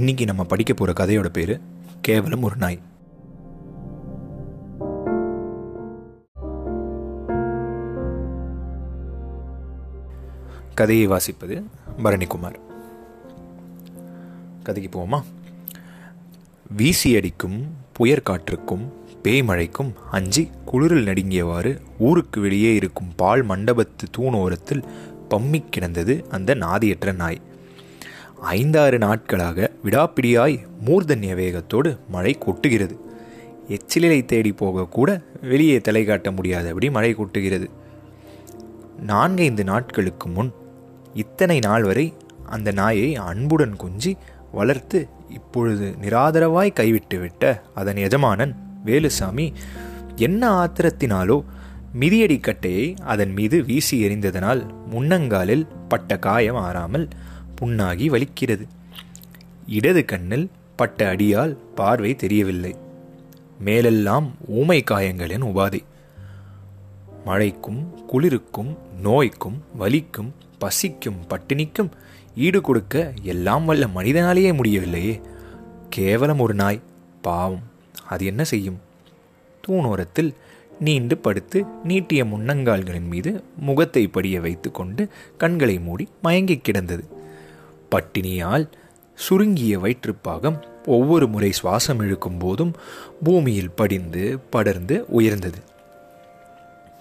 இன்னைக்கு நம்ம படிக்க போகிற கதையோட பேர் கேவலம் ஒரு நாய். கதையை வாசிப்பது பரணிக்குமார் கதைக்கு போவோமா? வீசி அடிக்கும் புயற் காற்றுக்கும் பேய் மழைக்கும் அஞ்சி குளிரில் நடுங்கியவாறு ஊருக்கு வெளியே இருக்கும் பால் மண்டபத்து தூணோரத்தில் பம்மிக் கிடந்தது அந்த நாதியற்ற நாய். ஐந்தாறு நாட்களாக விடாப்பிடியாய் மூர்தன்ய வேகத்தோடு மழை கொட்டுகிறது. எச்சிலை தேடி போகக்கூட வெளியே தலை காட்ட முடியாதபடி மழை கொட்டுகிறது. நான்கைந்து நாட்களுக்கு முன் இத்தனை நாள் வரை அந்த நாயை அன்புடன் கொஞ்சி வளர்த்து இப்பொழுது நிராதரவாய் கைவிட்டுவிட்ட அதன் எஜமானன் வேலுசாமி என்ன ஆத்திரத்தினாலோ மிதியடிக்கட்டையை அதன் மீது வீசி எறிந்ததனால் முன்னங்காலில் பட்ட காயம் ஆறாமல் புண்ணாகி வலிக்கிறது. இடது கண்ணில் பட்ட அடியால் பார்வை தெரியவில்லை. மேலெல்லாம் ஊமை காயங்களின் உபாதை. மழைக்கும் குளிருக்கும் நோய்க்கும் வலிக்கும் பசிக்கும் பட்டினிக்கும் ஈடு கொடுக்க எல்லாம் வல்ல மனிதனாலேயே முடியவில்லையே. கேவலம் ஒரு நாய். பாவம். அது என்ன செய்யும்? தூணோரத்தில் நீண்டு படுத்து நீட்டிய முன்னங்கால்களின் மீது முகத்தை படிய வைத்துக்கொண்டு கண்களை மூடி மயங்கிக் கிடந்தது. பட்டினியால் சுருங்கிய வயிற்றுப்பாகம் ஒவ்வொரு முறை சுவாசம் இழுக்கும் போதும் பூமியில் படிந்து படர்ந்து உயர்ந்தது.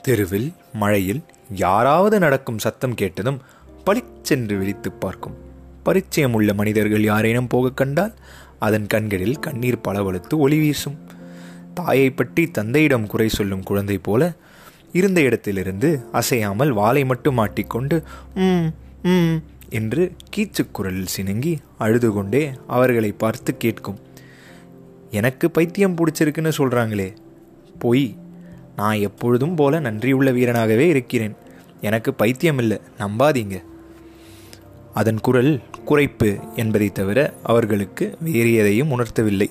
தெருவில் மழையில் யாராவது நடக்கும் சத்தம் கேட்டதும் பளிச்சென்று விழித்து பார்க்கும். பரிச்சயம் உள்ள மனிதர்கள் யாரேனும் போக கண்டால் அதன் கண்களில் கண்ணீர் பளவழுத்து ஒளி வீசும். தாயை பற்றி தந்தையிடம் குறை சொல்லும் குழந்தை போல இருந்த இடத்திலிருந்து அசையாமல் வாளை மட்டும் மாட்டிக்கொண்டு ம் ம் என்று கீச்சுக்குரலில் சினுங்கி அழுது கொண்டே அவர்களை பார்த்து கேட்கும். எனக்கு பைத்தியம் பிடிச்சிருக்குன்னு சொல்கிறாங்களே பொய். நான் எப்பொழுதும் போல நன்றியுள்ள வீரனாகவே இருக்கிறேன். எனக்கு பைத்தியம் இல்லை. நம்பாதீங்க. அதன் குரல் குறைப்பு என்பதை தவிர அவர்களுக்கு வேறு எதையும் உணர்த்தவில்லை.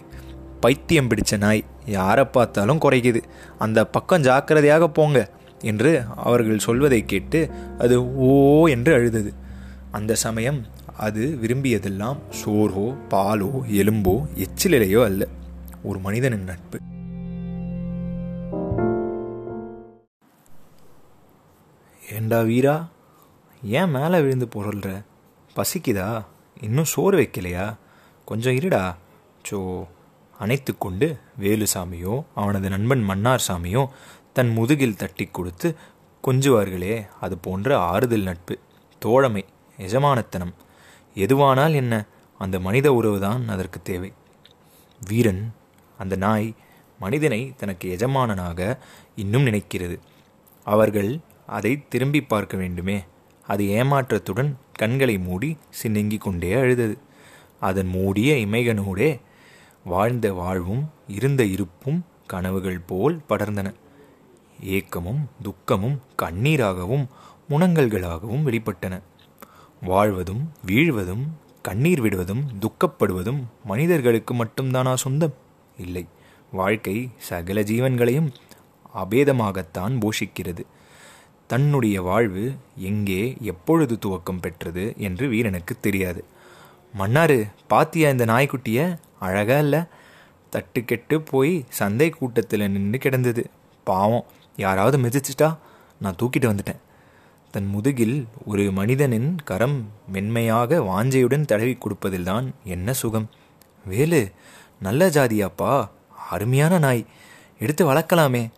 பைத்தியம் பிடிச்ச நாய் யாரை பார்த்தாலும் குறைக்குது. அந்த பக்கம் ஜாக்கிரதையாக போங்க என்று அவர்கள் சொல்வதை கேட்டு அது ஓ என்று அழுதது. அந்த சமயம் அது விரும்பியதெல்லாம் சோறோ பாலோ எலும்போ எச்சிலையோ அல்ல. ஒரு மனிதனின் நட்பு. ஏண்டா வீரா ஏன் மேலே விழுந்து பொருள்ற? பசிக்குதா? இன்னும் சோறு வைக்கலையா? கொஞ்சம் இருடா. சோ அணைத்து கொண்டு வேலுசாமியோ அவனது நண்பன் மன்னார் சாமியோ தன் முதுகில் தட்டி கொடுத்து கொஞ்சுவார்களே அது போன்ற ஆறுதல் நட்பு தோழமை. எஜமானத்தனம். எதுவானால் என்ன? அந்த மனித உறவுதான் அதற்கு தேவை. வீரன் அந்த நாய் மனிதனை தனக்கு எஜமானனாக இன்னும் நினைக்கிறது. அவர்கள் அதை திரும்பி பார்க்க வேண்டுமே. அது ஏமாற்றத்துடன் கண்களை மூடி சின்னங்கி கொண்டே அழுதது. அதன் மூடிய இமைகனூடே வாழ்ந்த வாழ்வும் இருந்த இருப்பும் கனவுகள் போல் படர்ந்தன. ஏக்கமும் துக்கமும் கண்ணீராகவும் முனங்கல்களாகவும் வெளிப்பட்டன. வாழ்வதும் வீழ்வதும் கண்ணீர் விடுவதும் துக்கப்படுவதும் மனிதர்களுக்கு மட்டும்தானா சொந்தம்? இல்லை. வாழ்க்கை சகல ஜீவன்களையும் அபேதமாகத்தான் போஷிக்கிறது. தன்னுடைய வாழ்வு எங்கே எப்பொழுது துவக்கம் பெற்றது என்று வீரனுக்கு தெரியாது. மன்னாரு பாத்தியா இந்த நாய்க்குட்டிய? அழகா இல்லை? தட்டு கெட்டு போய் சந்தை கூட்டத்தில் நின்று கிடந்தது. பாவம். யாராவது மிதிச்சிட்டா? நான் தூக்கிட்டு வந்துட்டேன். தன் முதுகில் ஒரு மனிதனின் கரம் மென்மையாக வாஞ்சையுடன் தடவி கொடுப்பதில்தான் என்ன சுகம்? வேலு நல்ல ஜாதியாப்பா அருமையான நாய் எடுத்து வளர்க்கலாமே.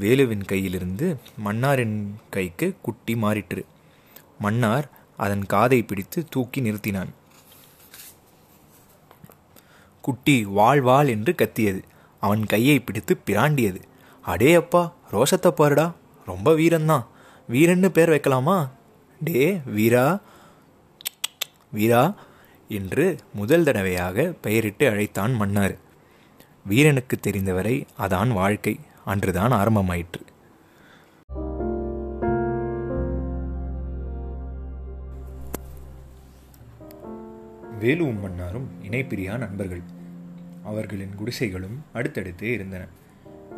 வேலுவின் கையிலிருந்து மன்னாரின் கைக்கு குட்டி மாறிற்று. மன்னார் அதன் காதை பிடித்து தூக்கி நிறுத்தினான். குட்டி வாழ் வாழ் என்று கத்தியது. அவன் கையை பிடித்து பிராண்டியது. அடே அப்பா ரோஷத்தை பாருடா ரொம்ப வீரம்தான் வீரன்னு பேர் வைக்கலாமா? டே வீரா. வீரா என்று முதல் தடவையாக பெயரிட்டு அழைத்தான் மன்னார். வீரனுக்கு தெரிந்தவரை அதான் வாழ்க்கை அன்றுதான் ஆரம்பமாயிற்று. வேலுவும் மன்னாரும் இணைப்பிரியா நண்பர்கள். அவர்களின் குடிசைகளும் அடுத்தடுத்தே இருந்தன.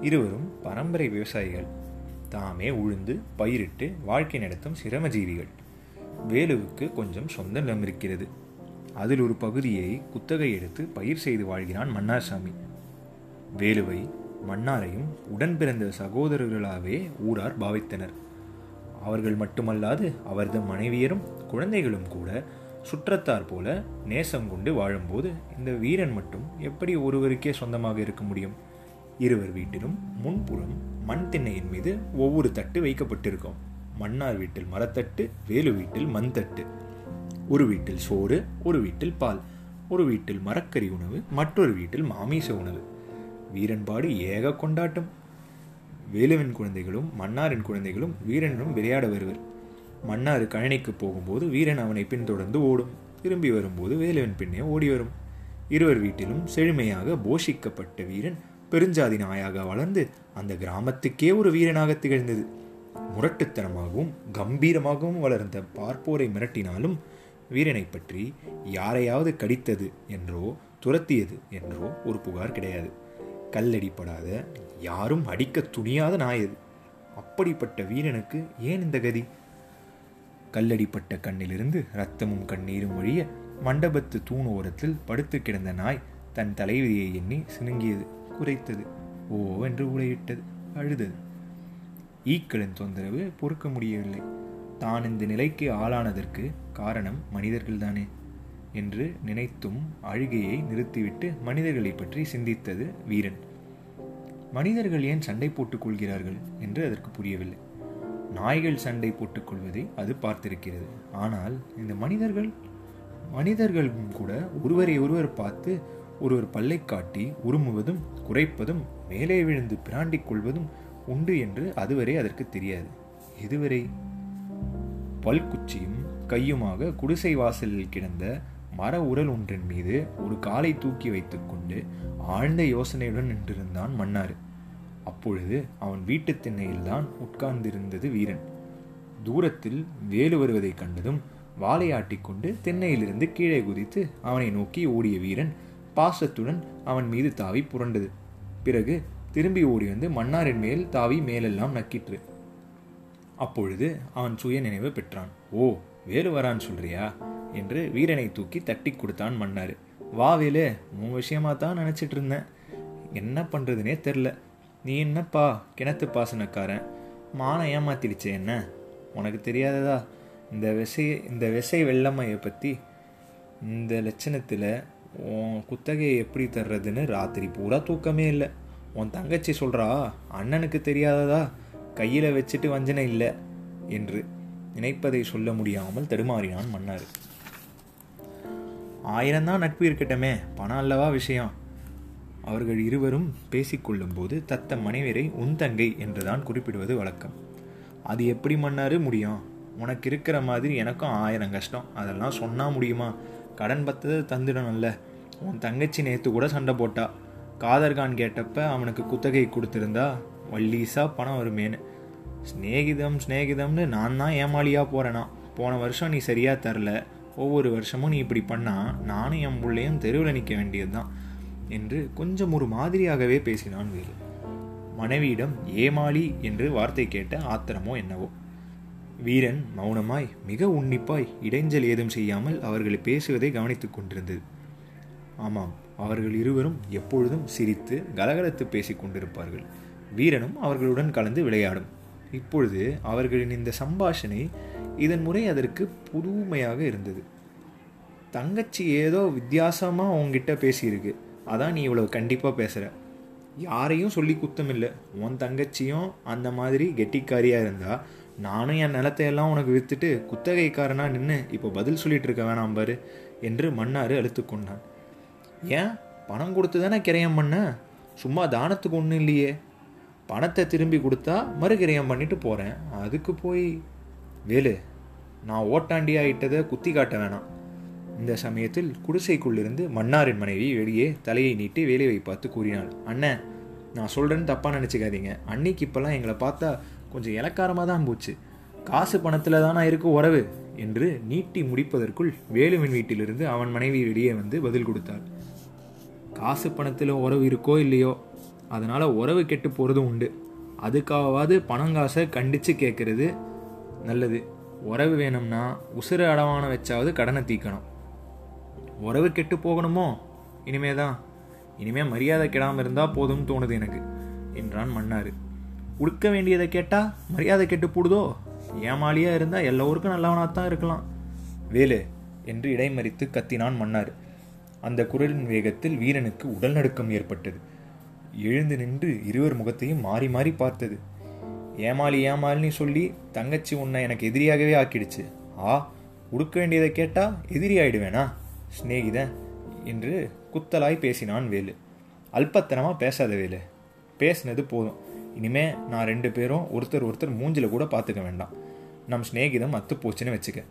இருவரும் பரம்பரை விவசாயிகள். தாமே உழுந்து பயிரிட்டு வாழ்க்கை நடத்தும் சிரமஜீவிகள். வேலுவுக்கு கொஞ்சம் சொந்த நிலம் இருக்கிறது. அதில் ஒரு பகுதியை குத்தகை எடுத்து பயிர் செய்து வாழ்கிறான் மன்னார்சாமி. வேலுவை மன்னாரையும் உடன் பிறந்த சகோதரர்களாகவே ஊரார் பாவித்தனர். அவர்கள் மட்டுமல்லாது அவரது மனைவியரும் குழந்தைகளும் கூட சுற்றத்தார் போல நேசம் கொண்டு வாழும்போது இந்த வீரன் மட்டும் எப்படி ஒருவருக்கே சொந்தமாக இருக்க முடியும்? இருவர் வீட்டிலும் முன்புறம் மண் திண்ணையின் மீது ஒவ்வொரு தட்டு வைக்கப்பட்டிருக்கும். மன்னார் வீட்டில் மரத்தட்டு வேலு வீட்டில் மண் தட்டு ஒரு வீட்டில் சோறு ஒரு வீட்டில் பால். ஒரு வீட்டில் மரக்கறி உணவு மற்றொரு வீட்டில் மாமிச உணவு. வீரன்பாடு ஏக கொண்டாட்டம். வேலுவின் குழந்தைகளும் மன்னாரின் குழந்தைகளும் வீரனும் விளையாட வருவர். மன்னார் கழனிக்கு போகும்போது வீரன் அவனை பின்தொடர்ந்து ஓடும். திரும்பி வரும்போது வேலுவின் பின்னே ஓடி வரும் இருவர் வீட்டிலும் செழுமையாக போஷிக்கப்பட்ட வீரன் பெருஞ்சாதி நாயாக வளர்ந்து அந்த கிராமத்துக்கே ஒரு வீரனாக திகழ்ந்தது. முரட்டுத்தனமாகவும் கம்பீரமாகவும் வளர்ந்த பார்ப்போரை மிரட்டினாலும் வீரனை பற்றி யாரையாவது கடித்தது என்றோ துரத்தியது என்றோ ஒரு புகார் கிடையாது. கல்லடிப்படாத யாரும் அடிக்க துணியாத நாயது அப்படிப்பட்ட வீரனுக்கு ஏன் இந்த கதி? கல்லடிப்பட்ட கண்ணிலிருந்து ரத்தமும் கண்ணீரும் வழிய மண்டபத்து தூண் ஓரத்தில் படுத்து கிடந்த நாய் தன் தலைவிதியை எண்ணி சினுங்கியது. குறைத்தது. ஓ என்று உலையிட்டது அழுதது. ஈக்களின் தொந்தரவு பொறுக்க முடியவில்லை. தான் இந்த நிலைக்கு ஆளானதற்கு காரணம் மனிதர்கள்தானே என்று நினைத்தும் அழுகையை நிறுத்திவிட்டு மனிதர்களை பற்றி சிந்தித்தது வீரன். மனிதர்கள் ஏன் சண்டை போட்டுக் கொள்கிறார்கள் என்று அதற்கு புரியவில்லை. நாய்கள் சண்டை போட்டுக் கொள்வதை அது பார்த்திருக்கிறது. ஆனால் இந்த மனிதர்கள் மனிதர்களும் கூட ஒருவரை ஒருவர் பார்த்து ஒருவர் பல்லை காட்டி உருமுவதும் குறைப்பதும் மேலே விழுந்து பிராண்டிக் கொள்வதும் உண்டு என்று அதுவரை அதற்கு தெரியாது. இதுவரை பல்குச்சியும் கையுமாக குடிசை வாசலில் கிடந்த மர உரல் ஒன்றின் மீது ஒரு காலை தூக்கி வைத்துக்கொண்டு ஆழ்ந்த யோசனையுடன் நின்றிருந்தான் மன்னார். அப்பொழுது அவன் வீட்டு திண்ணையில்தான் உட்கார்ந்திருந்தது வீரன். தூரத்தில் வேலு வருவதைக் கண்டதும் வாழையாட்டிக்கொண்டு திண்ணையிலிருந்து கீழே குதித்து அவனை நோக்கி ஓடிய வீரன் பாசத்துடன் அவன் மீது தாவி புரண்டது. பிறகு திரும்பி ஓடி வந்து மன்னாரின் மேல் தாவி மேலெல்லாம் நக்கிற்று. அப்பொழுது அவன் சுய நினைவு பெற்றான். ஓ வேறு வரான் சொல்றியா? என்று வீரனை தூக்கி தட்டி கொடுத்தான் மன்னார். வா வேலு உன் விஷயமா தான் நினச்சிட்டு இருந்தேன். என்ன பண்ணுறதுனே தெரில. நீ என்னப்பா கிணத்து பாசனக்காரன்? மானை ஏமாத்திடுச்சு என்ன? உனக்கு தெரியாததா? இந்த விசை இந்த விசை வெள்ளம்மையை பற்றி இந்த லட்சணத்தில் உன் குத்தகையை எப்படி தர்றதுன்னு ராத்திரி பூரா தூக்கமே இல்லை. உன் தங்கச்சி சொல்கிறா அண்ணனுக்கு தெரியாததா? கையில் வச்சுட்டு வஞ்சனை இல்லை என்று நினைப்பதை சொல்ல முடியாமல் தடுமாறினான் மன்னார். ஆயிரம்தான் நட்பு இருக்கட்டமே பணம் அல்லவா விஷயம்? அவர்கள் இருவரும் பேசிக்கொள்ளும் போது தத்த மனைவியரை உன் தங்கை என்றுதான் குறிப்பிடுவது வழக்கம். அது எப்படி மன்னாரு முடியும்? உனக்கு இருக்கிற மாதிரி எனக்கும் ஆயிரம் கஷ்டம். அதெல்லாம் சொன்னா முடியுமா? கடன் பத்தது தந்துடணும்ல உன் தங்கச்சி நேற்று கூட சண்டை போட்டா. காதர்கான் கேட்டப்ப அவனுக்கு குத்தகை கொடுத்துருந்தா வள்ளீஸாக பணம் வருமேனு ஸ்நேகிதம் ஸ்நேகிதம்னு நான் தான் ஏமாளியாக போகிறேனா போன வருஷம் நீ சரியாக தரல. ஒவ்வொரு வருஷமும் நீ இப்படி பண்ணால் நானும் என் பிள்ளையும் தெருவில் நிற்க வேண்டியது தான் என்று கொஞ்சம் ஒரு மாதிரியாகவே பேசினான் வேலு மனைவியிடம் ஏமாளி என்று வார்த்தை கேட்ட ஆத்திரமோ என்னவோ. வீரன் மௌனமாய் மிக உன்னிப்பாய் இடைஞ்சல் ஏதும் செய்யாமல் அவர்களை பேசுவதை கவனித்துக் கொண்டிருந்தது. ஆமாம் அவர்கள் இருவரும் எப்பொழுதும் சிரித்து கலகலத்து பேசிக் கொண்டிருப்பார்கள். வீரனும் அவர்களுடன் கலந்து விளையாடும். இப்பொழுது அவர்களின் இந்த சம்பாஷணை இதன் முறை அதற்கு புதுமையாக இருந்தது. தங்கச்சி ஏதோ வித்தியாசமாக உங்ககிட்ட பேசியிருக்கு. அதான் நீ இவ்வளோ கண்டிப்பாக பேசுகிற யாரையும் சொல்லி குத்தமில்லை. உன் தங்கச்சியும் அந்த மாதிரி கெட்டிக்காரியாக இருந்தா நானும் என் நிலத்தையெல்லாம் உனக்கு விற்றுட்டு குத்தகைக்காரனா நின்று இப்போ பதில் சொல்லிட்டு இருக்க வேணாம் பாரு என்று மன்னார் அழுத்து கொண்டான். ஏன்? பணம் கொடுத்து தானே கிரயம் பண்ண? சும்மா தானத்துக்கு ஒன்றும் இல்லையே. பணத்தை திரும்பி கொடுத்தா மறுகிரயம் பண்ணிட்டு போகிறேன் அதுக்கு போய் வேலு நான் ஓட்டாண்டி ஆயிட்டதை குத்தி காட்ட வேணாம். இந்த சமயத்தில் குடிசைக்குள்ளிருந்து மன்னாரின் மனைவி வெளியே தலையை நீட்டி வேலையை பார்த்து கூறினாள். அண்ணன் நான் சொல்கிறேன்னு தப்பாக நினச்சிக்காதீங்க. அன்னைக்கு இப்போல்லாம் எங்களை பார்த்தா கொஞ்சம் இலக்காரமாக தான் போச்சு. காசு பணத்தில் தானா இருக்கும் உறவு என்று நீட்டி முடிப்பதற்குள் வேலுவின் வீட்டிலிருந்து அவன் மனைவி வெளியே வந்து பதில் கொடுத்தாள். காசு பணத்தில் உறவு இருக்கோ இல்லையோ அதனால் உறவு கெட்டு போகிறதும் உண்டு. அதுக்காவது பணங்காசை கண்டித்து கேட்குறது நல்லது. உறவு வேணும்னா உசுறு அடவான வச்சாவது கடனை தீக்கணும். உறவு கெட்டு போகணுமோ? இனிமே தான் இனிமே மரியாதை கெடாமல் இருந்தால் போதும்னு தோணுது எனக்கு என்றான் மன்னார். உடுக்க வேண்டியதை கேட்டால் மரியாதை கெட்டு போடுதோ? ஏமாளியாக இருந்தால் எல்லோருக்கும் நல்லவனாக தான் இருக்கலாம். வேலு என்று இடைமறித்து கத்தினான் மன்னார். அந்த குரலின் வேகத்தில் வீரனுக்கு உடல் நடுக்கம் ஏற்பட்டது. எழுந்து நின்று இருவர் முகத்தையும் மாறி மாறி பார்த்தது. ஏமாளி ஏமாளின்னு சொல்லி தங்கச்சி உன்னை எனக்கு எதிரியாகவே ஆக்கிடுச்சு. ஆ உடுக்க வேண்டியதை கேட்டா எதிரி ஆயிடுவேனா? சிநேகிதன் என்று குத்தலாய் பேசினான் வேலு. அல்பத்தனமாக பேசாத வேலு. பேசினது போதும். இனிமே நான் ரெண்டு பேரும் ஒருத்தர் ஒருத்தர் மூஞ்சில் கூட பார்த்துக்க வேண்டாம். நம் சிநேகிதம் அத்து போச்சுன்னு வச்சுக்க.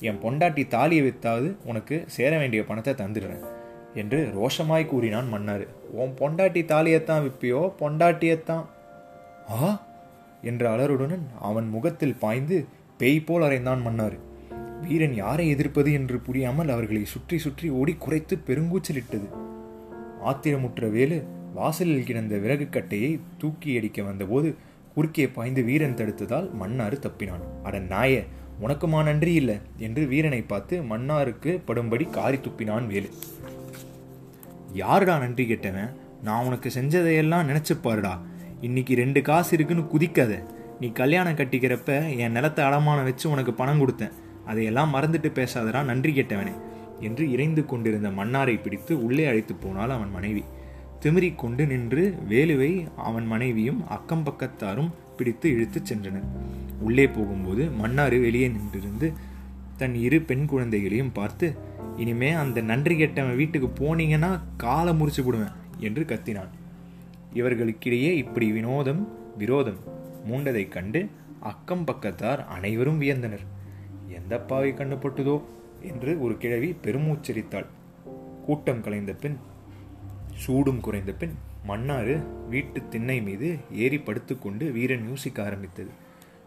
என் பொண்டாட்டி தாலியை வித்தாவது உனக்கு சேர வேண்டிய பணத்தை தந்துடுறேன் என்று ரோஷமாய் கூறினான் மன்னார். உன் பொண்டாட்டி தாலியைத்தான் விற்பியோ பொண்டாட்டியத்தான்? ஆ? என்ற அலருடன் அவன் முகத்தில் பாய்ந்து பேய் போல் அறைந்தான் மன்னார். வீரன் யாரை எதிர்ப்பது? என்று புரியாமல் அவர்களை சுற்றி சுற்றி ஓடி குறைத்து பெருங்கூச்சலிட்டது. ஆத்திரமுற்ற வேலு வாசலில் கிடந்த விறகு கட்டையை தூக்கி அடிக்க வந்தபோது குறுக்கே பாய்ந்து வீரன் தடுத்ததால் மன்னாறு தப்பினான். அட நாய உனக்குமா நன்றி இல்லை? என்று வீரனை பார்த்து மன்னாருக்கு படும்படி காரி துப்பினான் வேலு. யாருடா நன்றி கேட்டவன்? நான் உனக்கு செஞ்சதையெல்லாம் நினைச்சு பாருடா. இன்னைக்கு ரெண்டு காசு இருக்குன்னு குதிக்காத. நீ கல்யாணம் கட்டிக்கிறப்ப என் நிலத்தை அடமானம் வச்சு உனக்கு பணம் கொடுத்தேன். அதையெல்லாம் மறந்துட்டு பேசாதடா நன்றி கேட்டவனே என்று இறைந்து கொண்டிருந்த மன்னாரை பிடித்து உள்ளே அழைத்து போனாள் அவன் மனைவி. திமிரிக்கொண்டு நின்று வேலுவை அவன் மனைவியும் அக்கம் பக்கத்தாரும் பிடித்து இழுத்துச் சென்றனர். உள்ளே போகும்போது மன்னாறு வெளியே நின்றிருந்து தன் இரு பெண் குழந்தைகளையும் பார்த்து இனிமே அந்த நன்றி கெட்டவன் வீட்டுக்கு போனீங்கன்னா காலை முறிச்சு விடுவேன் என்று கத்தினான். இவர்களுக்கிடையே இப்படி வினோதம் விரோதம் மூண்டதைக் கண்டு அக்கம் பக்கத்தார் அனைவரும் வியந்தனர். எந்த பாவை கண்டுபட்டுதோ? என்று ஒரு கிழவி பெருமூச்சரித்தாள். கூட்டம் கலைந்த பின் சூடும் குறைந்த பின் மன்னாறு வீட்டு திண்ணை மீது ஏறி படுத்துக்கொண்டு வீரன் யோசிக்க ஆரம்பித்தது.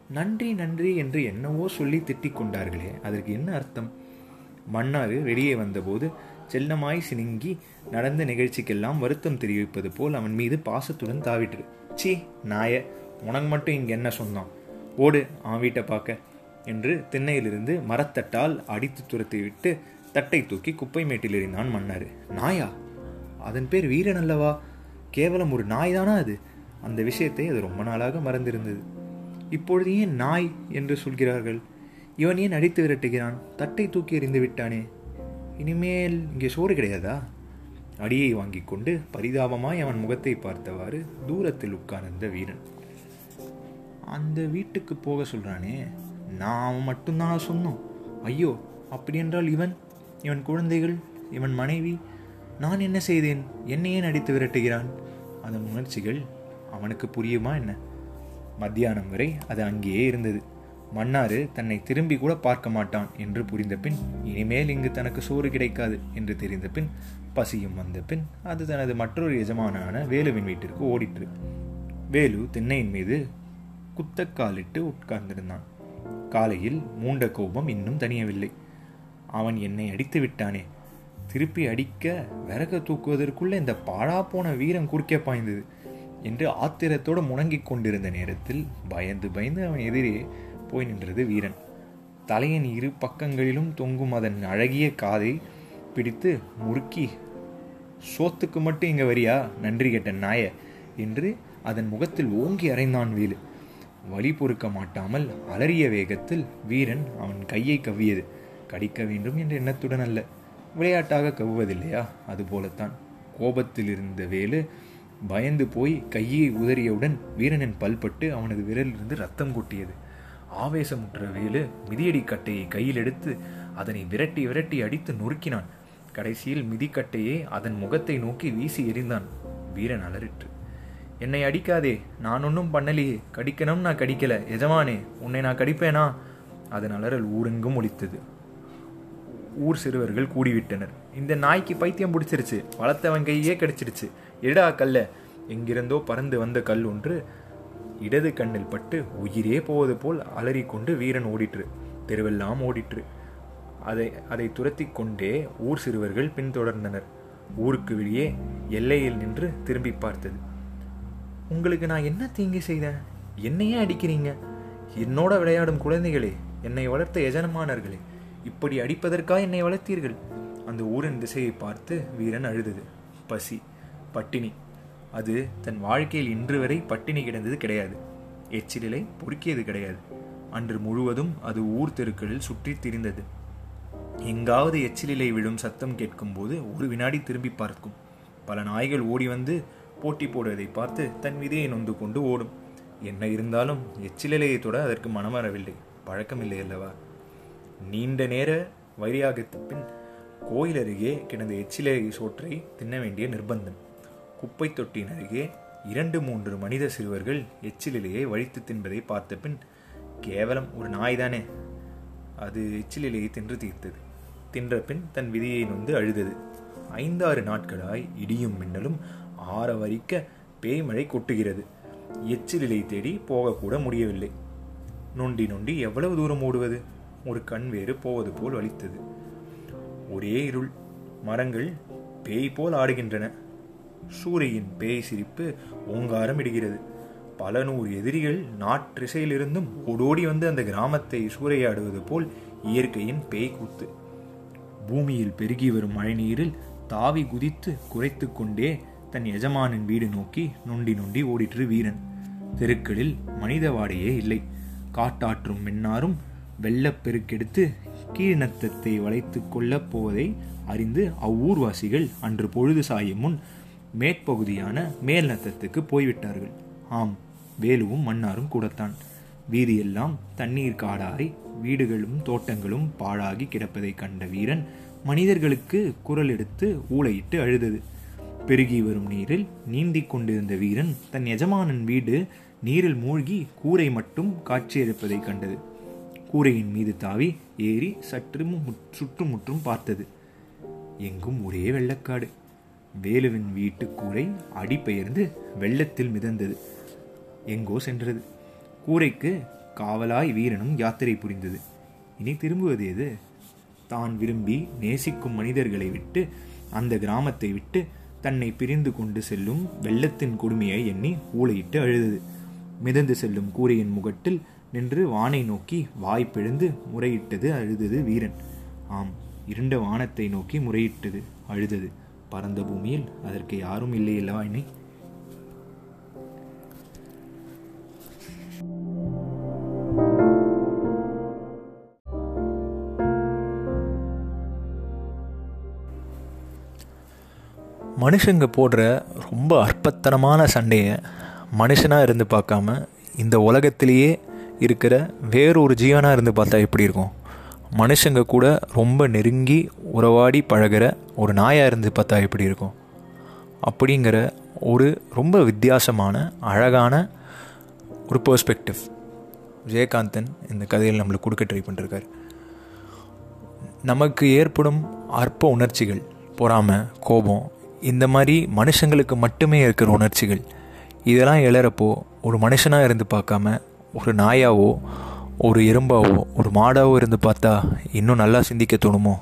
நன்றி நன்றி என்று என்னவோ சொல்லி திட்டிக் கொண்டார்களே அதற்கு என்ன அர்த்தம்? மன்னாறு வெளியே வந்தபோது செல்லமாய் சினுங்கி நடந்த நிகழ்ச்சிக்கெல்லாம் வருத்தம் தெரிவிப்பது போல் அவன் மீது பாசத்துடன் தாவிட்டு சி நாய உனக்கு மட்டும் இங்கே என்ன சொன்னான்? ஓடு அவன் வீட்டை பார்க்க என்று திண்ணையிலிருந்து மரத்தட்டால் அடித்து துரத்தி விட்டு தட்டை தூக்கி குப்பை மேட்டில் எறிந்தான் மன்னார் நாயா அதன் பேர் வீரன் அல்லவா? கேவலம் ஒரு நாய் தானா அது? அந்த விஷயத்தை அது ரொம்ப நாளாக மறந்திருந்தது. இப்பொழுது ஏன் நாய் என்று சொல்கிறார்கள்? இவன் ஏன் அடித்து விரட்டுகிறான்? தட்டை தூக்கி எறிந்து விட்டானே? இனிமேல் இங்கே சோறு கிடையாதா? அடியை வாங்கி கொண்டு பரிதாபமாய் அவன் முகத்தை பார்த்தவாறு தூரத்தில் உட்கார்ந்த வீரன். அந்த வீட்டுக்கு போக சொல்கிறானே நான் அவன் மட்டும்தான் சொன்னோம். ஐயோ அப்படி என்றால் இவன்? இவன் குழந்தைகள்? இவன் மனைவி? நான் என்ன செய்தேன்? என்னை ஏன் அடித்து விரட்டுகிறான்? அதன் உணர்ச்சிகள் அவனுக்கு புரியுமா என்ன? மத்தியானம் வரை அது அங்கேயே இருந்தது. மன்னாரு தன்னை திரும்பி கூட பார்க்க மாட்டான் என்று புரிந்த பின் இனிமேல் இங்கு தனக்கு சோறு கிடைக்காது என்று தெரிந்த பின் பசியும் வந்த பின் அது தனது மற்றொரு எஜமானான வேலுவின் வீட்டிற்கு ஓடிற்று. வேலு திண்ணையின் மீது குத்தக்காலிட்டு உட்கார்ந்திருந்தான். காலையில் மூண்ட கோபம் இன்னும் தனியவில்லை அவன் என்னை அடித்து விட்டானே திருப்பி அடிக்க விறக தூக்குவதற்குள்ளே இந்த பாழா போன வீரம் குறுக்கே பாய்ந்தது என்று ஆத்திரத்தோடு முணங்கிக் கொண்டிருந்த நேரத்தில் பயந்து பயந்து அவன் எதிரே போய் நின்றது வீரன். தலையின் இரு பக்கங்களிலும் தொங்கும் அதன் அழகிய காதை பிடித்து முறுக்கி சோத்துக்கு மட்டும் இங்கே வரியா நன்றி கேட்ட நாய என்று அதன் முகத்தில் ஓங்கி அறைந்தான் வீலு. வழி பொறுக்க மாட்டாமல் அலறிய வேகத்தில் வீரன் அவன் கையை கவ்வியது. கடிக்க வேண்டும் என்ற எண்ணத்துடன் அல்ல. விளையாட்டாக கவ்வுவதில்லையா? அதுபோலத்தான் கோபத்தில் இருந்த வேலு பயந்து போய் கையை உதறியவுடன் வீரனின் பல்பட்டு அவனது விரலிலிருந்து ரத்தம் கொட்டியது. ஆவேசமுற்ற வேலு மிதியடி கட்டையை கையில் எடுத்து அதனை விரட்டி விரட்டி அடித்து நொறுக்கினான். கடைசியில் மிதிக்கட்டையை அதன் முகத்தை நோக்கி வீசி எறிந்தான். வீரன் அலறிற்று. என்னை அடிக்காதே நான் ஒன்றும் பண்ணலையே. கடிக்கணும் நான் கடிக்கல. எஜமானே உன்னை நான் கடிப்பேனா? அதன் அலறல் ஊரெங்கும் ஒழித்தது ஊர் சிறுவர்கள் கூடிவிட்டனர். இந்த நாய்க்கு பைத்தியம் பிடிச்சிருச்சு. வளர்த்தவன் கையே எடா கல்ல எங்கிருந்தோ பறந்து வந்த கல் ஒன்று இடது கண்ணில் பட்டு உயிரே போவது போல் அலறிக்கொண்டு வீரன் ஓடிற்று. தெருவெல்லாம் ஓடிற்று. அதை அதை துரத்தி கொண்டே ஊர் சிறுவர்கள் பின்தொடர்ந்தனர். ஊருக்கு வெளியே எல்லையில் நின்று திரும்பி பார்த்தது. உங்களுக்கு நான் என்ன தீங்கு செய்தேன்? என்னையே அடிக்கிறீங்க? என்னோட விளையாடும் குழந்தைகளே என்னை வளர்த்த எஜமானர்களே இப்படி அடிப்பதற்காக என்னை வளர்த்தீர்கள்? அந்த ஊரின் திசையை பார்த்து வீரன் அழுதது. பசி பட்டினி. அது தன் வாழ்க்கையில் இன்று வரை பட்டினி கிடந்தது கிடையாது. எச்சிலை பொறுக்கியது கிடையாது. அன்று முழுவதும் அது ஊர் தெருக்களில் சுற்றி திரிந்தது. எங்காவது எச்சிலிலை விழும் சத்தம் கேட்கும்போது ஒரு வினாடி திரும்பி பார்க்கும். பல நாய்கள் ஓடி வந்து போட்டி போடுவதை பார்த்து தன் விதையை நொந்து கொண்டு ஓடும். என்ன இருந்தாலும் எச்சிலிலையை தொட அதற்கு மனம் வரவில்லை பழக்கமில்லை அல்லவா? நீண்ட நேர வைரியாகத்து பின் கோயில் அருகே கிடந்த எச்சிலை சோற்றை தின்ன வேண்டிய நிர்பந்தம் குப்பை தொட்டியின் அருகே இரண்டு மூன்று மனித சிறுவர்கள் எச்சிலிலையை வழித்து தின்பதை பார்த்த பின் கேவலம் ஒரு நாய்தானே? அது எச்சிலிலேயே தின்று தீர்த்தது. தின்ற பின் தன் விதியை நொந்து அழுதது. ஐந்தாறு நாட்களாய் இடியும் மின்னலும் ஆரவரிக்க பேய்மழை கொட்டுகிறது. எச்சிலிலை தேடி போகக்கூட முடியவில்லை. நொண்டி நொண்டி எவ்வளவு தூரம் ஓடுவது? ஒரு கண் வேறு போவது போல் வலித்தது. ஒரே இருள் மரங்கள் பேய் போல் ஆடுகின்றன. சூரியின் பேய் சிரிப்பு ஓங்காரம் இடுகிறது. பல நூறு எதிரிகள் நாற்றிசையிலிருந்தும் ஓடோடி வந்து அந்த கிராமத்தை சூறையாடுவது போல் இயற்கையின் பேய் கூத்து. பூமியில் பெருகி வரும் மழைநீரில் தாவி குதித்து குறைத்து கொண்டே தன் எஜமானின் வீடு நோக்கி நொண்டி நொண்டி ஓடிற்று வீரன். தெருக்களில் மனித வாடையே இல்லை. காட்டாற்றும் மின்னாரும் வெள்ளப்பெருக்கெடுத்து கீழ்நத்தத்தை வளைத்து கொள்ளப் போவதை அறிந்து அவ்வூர்வாசிகள் அன்று பொழுது சாயும் முன் மேற்பகுதியான மேல் நத்தத்துக்கு போய்விட்டார்கள். ஆம் வேலுவும் மன்னாரும் கூடத்தான். வீதியெல்லாம் தண்ணீர் காடாய் வீடுகளும் தோட்டங்களும் பாழாகி கிடப்பதைக் கண்ட வீரன் மனிதர்களுக்கு குரல் எடுத்து ஊளையிட்டு அழுதது. பெருகி வரும் நீரில் நீந்திக் கொண்டிருந்த வீரன் தன் எஜமானன் வீடு நீரில் மூழ்கி கூரை மட்டும் காட்சியளிப்பதைக் கண்டது. கூரையின் மீது தாவி ஏறி சற்று சுற்றுமுற்றும் பார்த்தது. எங்கும் ஒரே வெள்ளக்காடு. வேலுவின் வீட்டு கூரை அடிபெயர்ந்து வெள்ளத்தில் மிதந்தது. எங்கோ சென்றது. கூரைக்கு காவலாய் வீரனும் யாத்திரை புரிந்தது. இனி திரும்புவது எது? தான் விரும்பி நேசிக்கும் மனிதர்களை விட்டு அந்த கிராமத்தை விட்டு தன்னை பிரிந்து கொண்டு செல்லும் வெள்ளத்தின் கொடுமையை எண்ணி ஊளையிட்டு அழுதது. மிதந்து செல்லும் கூரையின் முகட்டில் நின்று வானை நோக்கி வாய் பிழந்து முறையிட்டது அழுதது வீரன். ஆம் இருண்ட வானத்தை நோக்கி முறையிட்டது அழுதது. பரந்த பூமியில் அதற்கு யாரும் இல்லை அல்லவா என்னை? மனுஷங்க போடுற ரொம்ப அற்பத்தனமான சண்டையை மனுஷனாக இருந்து பார்க்காம இந்த உலகத்திலேயே இருக்கிற வேறொரு ஜீவனாக இருந்து பார்த்தா எப்படி இருக்கும்? மனுஷங்க கூட ரொம்ப நெருங்கி உறவாடி பழகிற ஒரு நாயாக இருந்து பார்த்தா எப்படி இருக்கும்? அப்படிங்கிற ஒரு ரொம்ப வித்தியாசமான அழகான ஒரு பர்ஸ்பெக்டிவ் விஜயகாந்தன் இந்த கதையில் நம்மளுக்கு கொடுக்க ட்ரை பண்ணிருக்கார். நமக்கு ஏற்படும் அற்ப உணர்ச்சிகள் பொறாமை கோபம் இந்த மாதிரி மனுஷங்களுக்கு மட்டுமே இருக்கிற உணர்ச்சிகள் இதெல்லாம் எழறப்போ ஒரு மனுஷனாக இருந்து பார்க்காம ஒரு நாயாவோ ஒரு எறும்பாவோ ஒரு மாடாவோ இருந்து பார்த்தா இன்னும் நல்லா சிந்திக்க தோணுமோ?